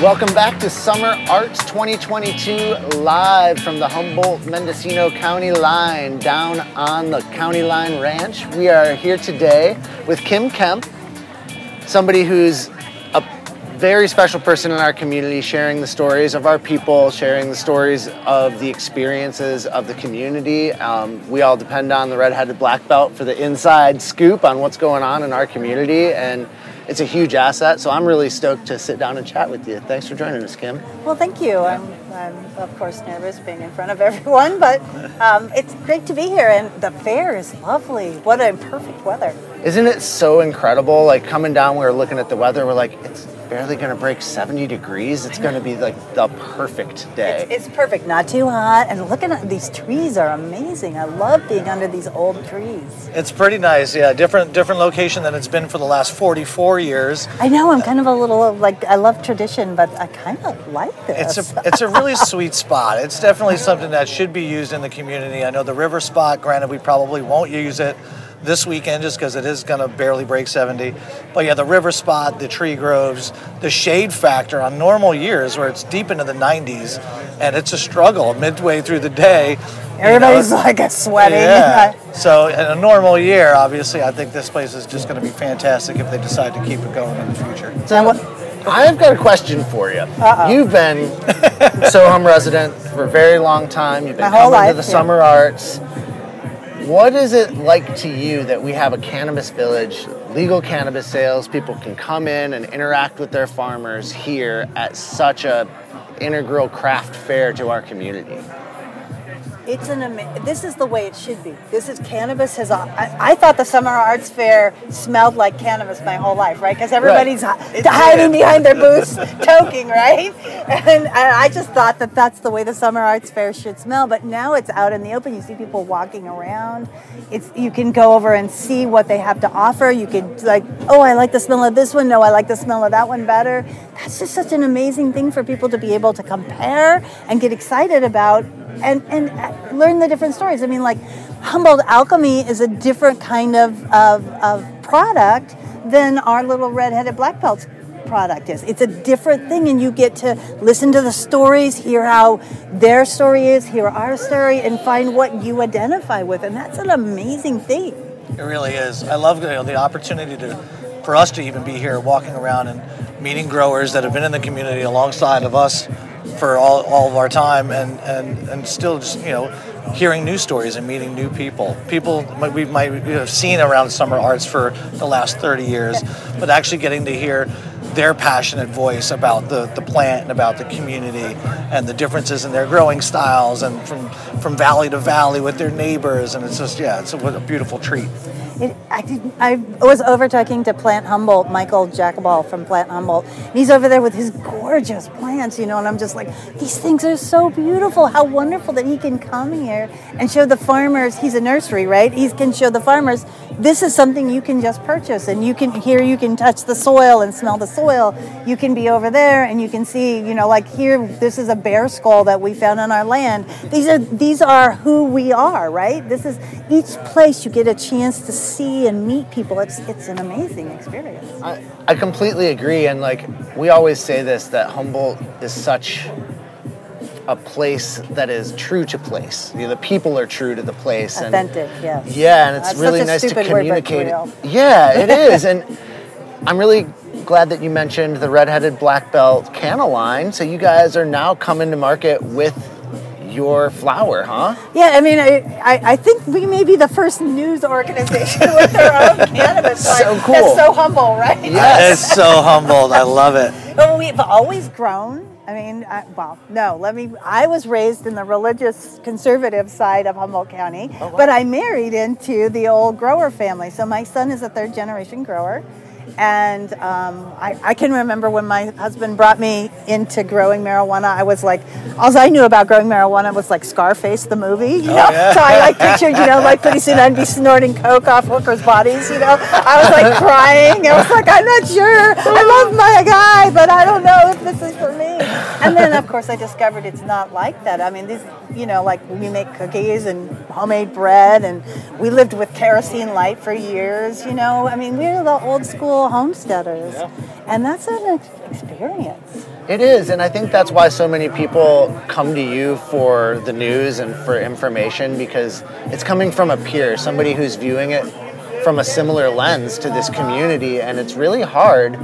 Welcome back to Summer Arts 2022, live from the Humboldt Mendocino County line down on the County Line Ranch. We are here today with Kym Kemp, somebody who's a very special person in our community, sharing the stories of our people, sharing the stories of the experiences of the community. Um, we all depend on the Red-Headed Black Belt for the inside scoop on what's going on in our community, and it's a huge asset. So I'm really stoked to sit down and chat with you. Thanks for joining us, Kym. Well, thank you. I'm, I'm of course nervous being in front of everyone, but um, it's great to be here. And the fair is lovely. What a perfect weather. Isn't it so incredible? Like coming down, we were looking at the weather. We're like, it's barely going to break 70 degrees. It's going to be like the perfect day. It's, it's perfect, not too hot. And looking at these trees are amazing. I love being under these old trees. It's pretty nice, yeah. Different different location than it's been for the last 44 years. I know. I'm kind of a little like I love tradition, but I kind of like this. It's a it's a really sweet spot. It's definitely something that should be used in the community. I know the river spot. Granted, we probably won't use it this weekend just because it is going to barely break 70. But yeah, the river spot, the tree groves, the shade factor on normal years where it's deep into the 90s and it's a struggle midway through the day. Everybody's you know, like a sweating. Yeah. so in a normal year, obviously, I think this place is just going to be fantastic if they decide to keep it going in the future. So I've got a question for you. Uh-oh. You've been Sohum resident for a very long time. You've been My whole coming life, to the yeah. summer arts. What is it like to you that we have a cannabis village, legal cannabis sales, people can come in and interact with their farmers here at such a integral craft fair to our community? It's an ama- this is the way it should be. This is cannabis has. Uh, I, I thought the summer arts fair smelled like cannabis my whole life, right? Because everybody's hi- hiding behind their booths, toking, right? And I I just thought that that's the way the summer arts fair should smell. But now it's out in the open. You see people walking around. It's you can go over and see what they have to offer. You could like, oh, I like the smell of this one. No, I like the smell of that one better. That's just such an amazing thing for people to be able to compare and get excited about and and uh, learn the different stories. I mean, like Humboldt Alchemy is a different kind of of, of product than our little redheaded black belts product is. It's a different thing, and you get to listen to the stories, hear how their story is, hear our story, and find what you identify with, and that's an amazing thing. It really is. I love you know, the opportunity to for us to even be here, walking around and meeting growers that have been in the community alongside of us for all, all of our time and, and, and still just, you know, hearing new stories and meeting new people. People we might have seen around summer arts for the last 30 years, but actually getting to hear their passionate voice about the, the plant and about the community and the differences in their growing styles and from, from valley to valley with their neighbors. And it's just, yeah, it's a, a beautiful treat. It, I, did, I was over talking to Plant Humboldt, Michael Jacobal from Plant Humboldt. And He's over there with his gorgeous plants, you know, and I'm just like, these things are so beautiful. How wonderful that he can come here and show the farmers. He's a nursery, right? He can show the farmers this is something you can just purchase, and you can here you can touch the soil and smell the soil. You can be over there and you can see, you know, like here, this is a bear skull that we found on our land. These are these are who we are, right? This is each place you get a chance to see and meet people. It's it's an amazing experience. I, I completely agree, and like we always say this that Humboldt is such a place that is true to place. You know, the people are true to the place, and Authentic, yes. yeah, and it's That's really nice to stupid word, communicate. Yeah, it is, and I'm really glad that you mentioned the red-headed black belt canna line. So you guys are now coming to market with your flower, huh? Yeah, I mean, I, I, I think we may be the first news organization with their own cannabis line. So cool. That's so humble, right? Yes. It's so humbled. I love it. But we've always grown. I mean, I, well, no, let me. I was raised in the religious conservative side of Humboldt County, oh, but I married into the old grower family. So my son is a third generation grower. And um, I, I can remember when my husband brought me into growing marijuana, I was like, all I knew about growing marijuana was like Scarface, the movie, you know? yeah. So I like pictured, you know, like pretty soon I'd be snorting coke off workers' bodies, you know? I was like crying. I was like, I'm not sure. I love my guy, but I don't know if this is for me. And then, of course, I discovered it's not like that. I mean, these, you know, like we make cookies and homemade bread, and we lived with kerosene light for years, you know? I mean, we're the old school homesteaders. And that's an experience. It is, and I think that's why so many people come to you for the news and for information because it's coming from a peer, somebody who's viewing it from a similar lens to this community, and it's really hard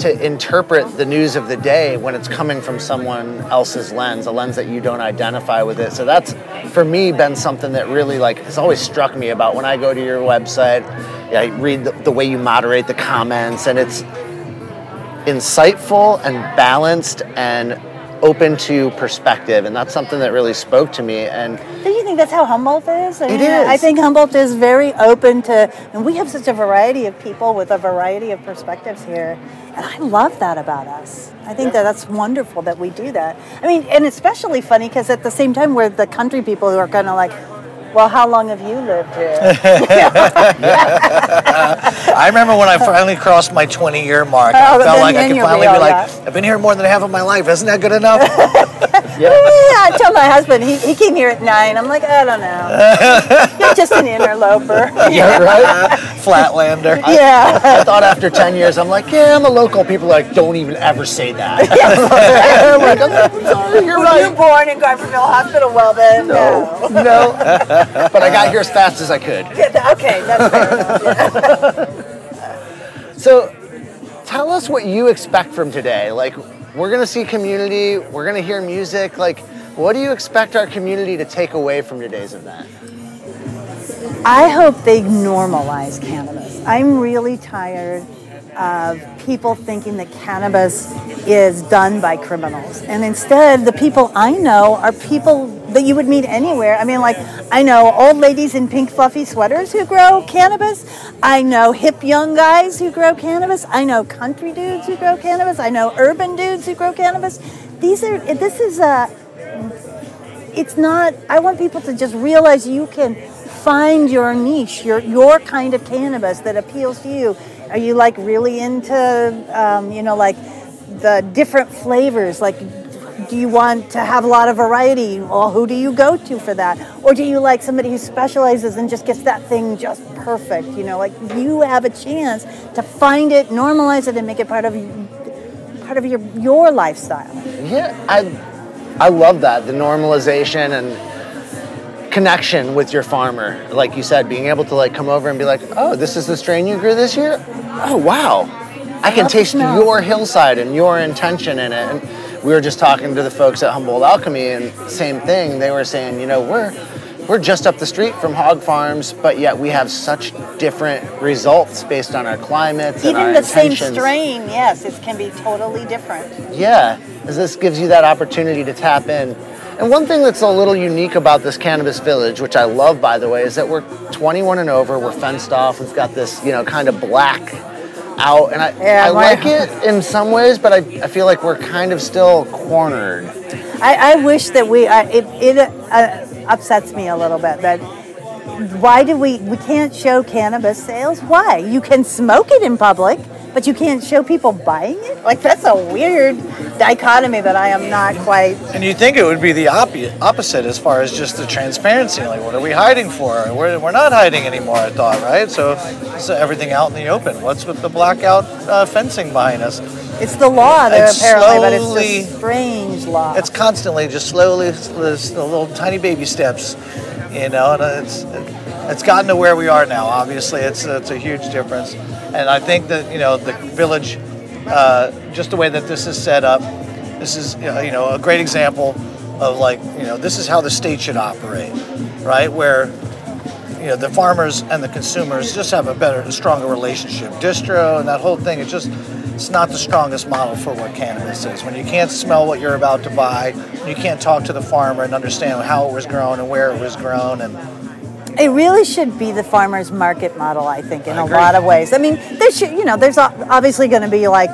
to interpret the news of the day when it's coming from someone else's lens, a lens that you don't identify with it. So that's for me been something that really like has always struck me about when I go to your website. I read the, the way you moderate the comments, and it's insightful and balanced and open to perspective, and that's something that really spoke to me. And think that's how Humboldt is? I it mean, is. I think Humboldt is very open to, and we have such a variety of people with a variety of perspectives here, and I love that about us. I think that that's wonderful that we do that. I mean, and especially funny because at the same time we're the country people who are kind of like, well, how long have you lived here? I remember when I finally crossed my 20 year mark. Oh, I then- felt like I could finally be be like, that. I've been here more than half of my life. Isn't that good enough? yeah, yeah, I told my husband, he, he came here at nine. I'm like, I don't know. You're just an interloper. yeah, right. Flatlander. Yeah. I thought after 10 years, I'm like, yeah, I'm a local. People are like, don't even ever say that. I'm like, I'm sorry, you're Were right. you born in Garberville Hospital? Well, then, no. No, but I got here as fast as I could. Yeah, okay, that's fair enough. So, tell us what you expect from today. Like, we're gonna see community, we're gonna hear music. Like, what do you expect our community to take away from today's event? I hope they normalize cannabis. I'm really tired of people thinking that cannabis is done by criminals. And instead, the people I know are people that you would meet anywhere. I mean, like, I know old ladies in pink fluffy sweaters who grow cannabis. I know hip young guys who grow cannabis. I know country dudes who grow cannabis. I know urban dudes who grow cannabis. These are, this is a, it's not i want people to just realize you can find your niche your your kind of cannabis that appeals to you are you like really into um, you know like the different flavors like do you want to have a lot of variety well who do you go to for that or do you like somebody who specializes and just gets that thing just perfect you know like you have a chance to find it normalize it and make it part of part of your your lifestyle Yeah, I, I love that the normalization and connection with your farmer. Like you said, being able to like come over and be like, oh, this is the strain you grew this year. Oh wow, I can taste your hillside and your intention in it. And we were just talking to the folks at Humboldt Alchemy, and same thing. They were saying, you know, we're we're just up the street from hog farms, but yet we have such different results based on our climates and even our the same strain yes it can be totally different Yeah, as this gives you that opportunity to tap in. And one thing that's a little unique about this cannabis village, which I love by the way, is that we're 21 and over, we're fenced off, we've got this, you know, kind of black out. And I, Yeah, I like it in some ways, but I, I feel like we're kind of still cornered. I, I wish that we. I, it it uh, upsets me a little bit that why do we we can't show cannabis sales? Why you can smoke it in public, but you can't show people buying it? Like that's a weird dichotomy that I am not quite. And you think it would be the oppi- opposite as far as just the transparency. Like, what are we hiding for? We're, we're not hiding anymore, I thought, right? So, so everything out in the open. What's with the blackout uh, fencing behind us? It's the law there It's apparently, but it's a strange law. It's constantly just slowly, little tiny baby steps, you know, and it's it's gotten to where we are now. Obviously, it's it's a huge difference, and I think that you know the village, uh, just the way that this is set up, this is you know a great example of like you know this is how the state should operate, right? Where you know the farmers and the consumers just have a better, a stronger relationship. Distro and that whole thing, it just it's not the strongest model for what cannabis is. When you can't smell what you're about to buy, you can't talk to the farmer and understand how it was grown and where it was grown, and It really should be the farmers market model, I think, in I a agree. lot of ways. I mean, there should, you know, there's obviously going to be like,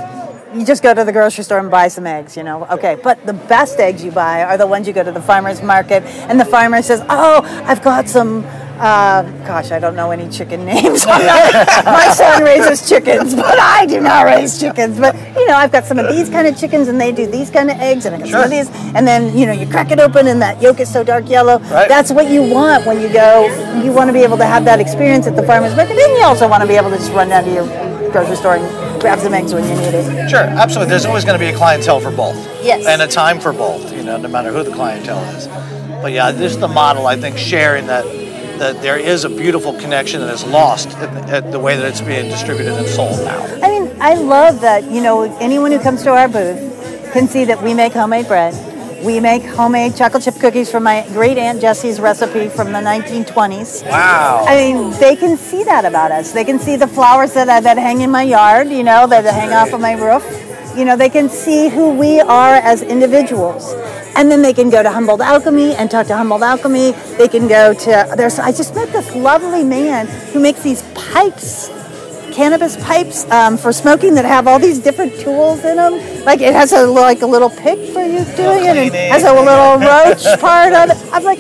you just go to the grocery store and buy some eggs, you know, okay. But the best eggs you buy are the ones you go to the farmer's market and the farmer says, oh, I've got some, uh, gosh, I don't know any chicken names. My son raises chickens, but I do not raise chickens. But, you know, I've got some of these kind of chickens and they do these kind of eggs and I got some of these. And then, you know, you crack it open and that yolk is so dark yellow. Right. That's what you want when you go. You want to be able to have that experience at the farmer's market. And you also want to be able to just run down to your grocery store and grab some eggs when you need it. Sure, absolutely. There's always going to be a clientele for both. Yes. And a time for both, you know, no matter who the clientele is. But yeah, this is the model, I think, sharing that that there is a beautiful connection that is lost in the, at the way that it's being distributed and sold now. I mean, I love that, you know, anyone who comes to our booth can see that we make homemade bread. We make homemade chocolate chip cookies from my great aunt Jessie's recipe from the 1920s. Wow. I mean, they can see that about us. They can see the flowers that I, that hang in my yard, you know, that hang off of my roof. You know, they can see who we are as individuals. And then they can go to Humboldt Alchemy and talk to Humboldt Alchemy. They can go to there's I just met this lovely man who makes these pipes cannabis pipes um, for smoking that have all these different tools in them. Like it has a like a little pick for you doing it, and has a little roach part on it. I'm like,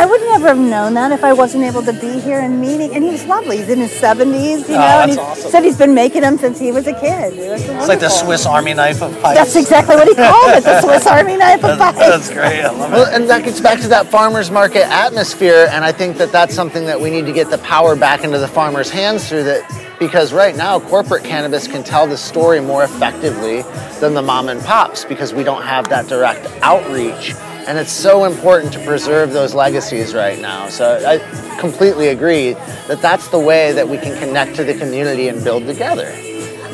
I would never have known that if I wasn't able to be here and meeting. And he was lovely. He's in his 70s, you oh, know. Oh, and he awesome. said he's been making them since he was a kid. It was It's like the. Swiss Army knife of pipes. That's exactly what he called it, the Swiss Army knife of That's, pipes. that's great. I love Well, it. and that gets back to that farmers market atmosphere, and I think that that's something that we need to get the power back into the farmers' hands through that, because right now corporate cannabis can tell the story more effectively than the mom and pops because we don't have that direct outreach, and it's so important to preserve those legacies right now. So I completely agree that that's the way that we can connect to the community and build together.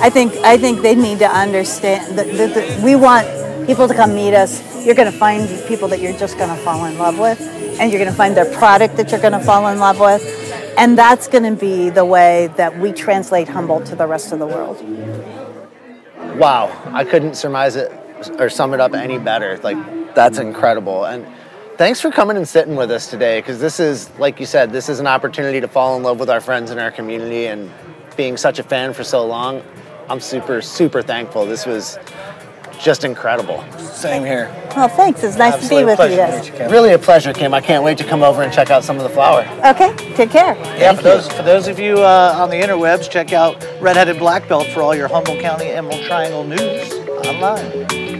I think I think they need to understand that, that, that we want people to come meet us. You're going to find people that you're just going to fall in love with, and you're going to find their product that you're going to fall in love with, and that's going to be the way that we translate Humboldt to the rest of the world. Wow, I couldn't surmise it or sum it up any better. Like, that's incredible. And thanks for coming and sitting with us today because this is, like you said, this is an opportunity to fall in love with our friends in our community. And being such a fan for so long, I'm super, super thankful. This was just incredible. Same here. Well, thanks. It's nice Absolute to be with you guys. you, Really a pleasure, Kym. I can't wait to come over and check out some of the flower. Okay, take care. Yeah, for those, for those of you uh, on the interwebs, check out Redheaded Black Belt for all your Humboldt County Emerald Triangle news online.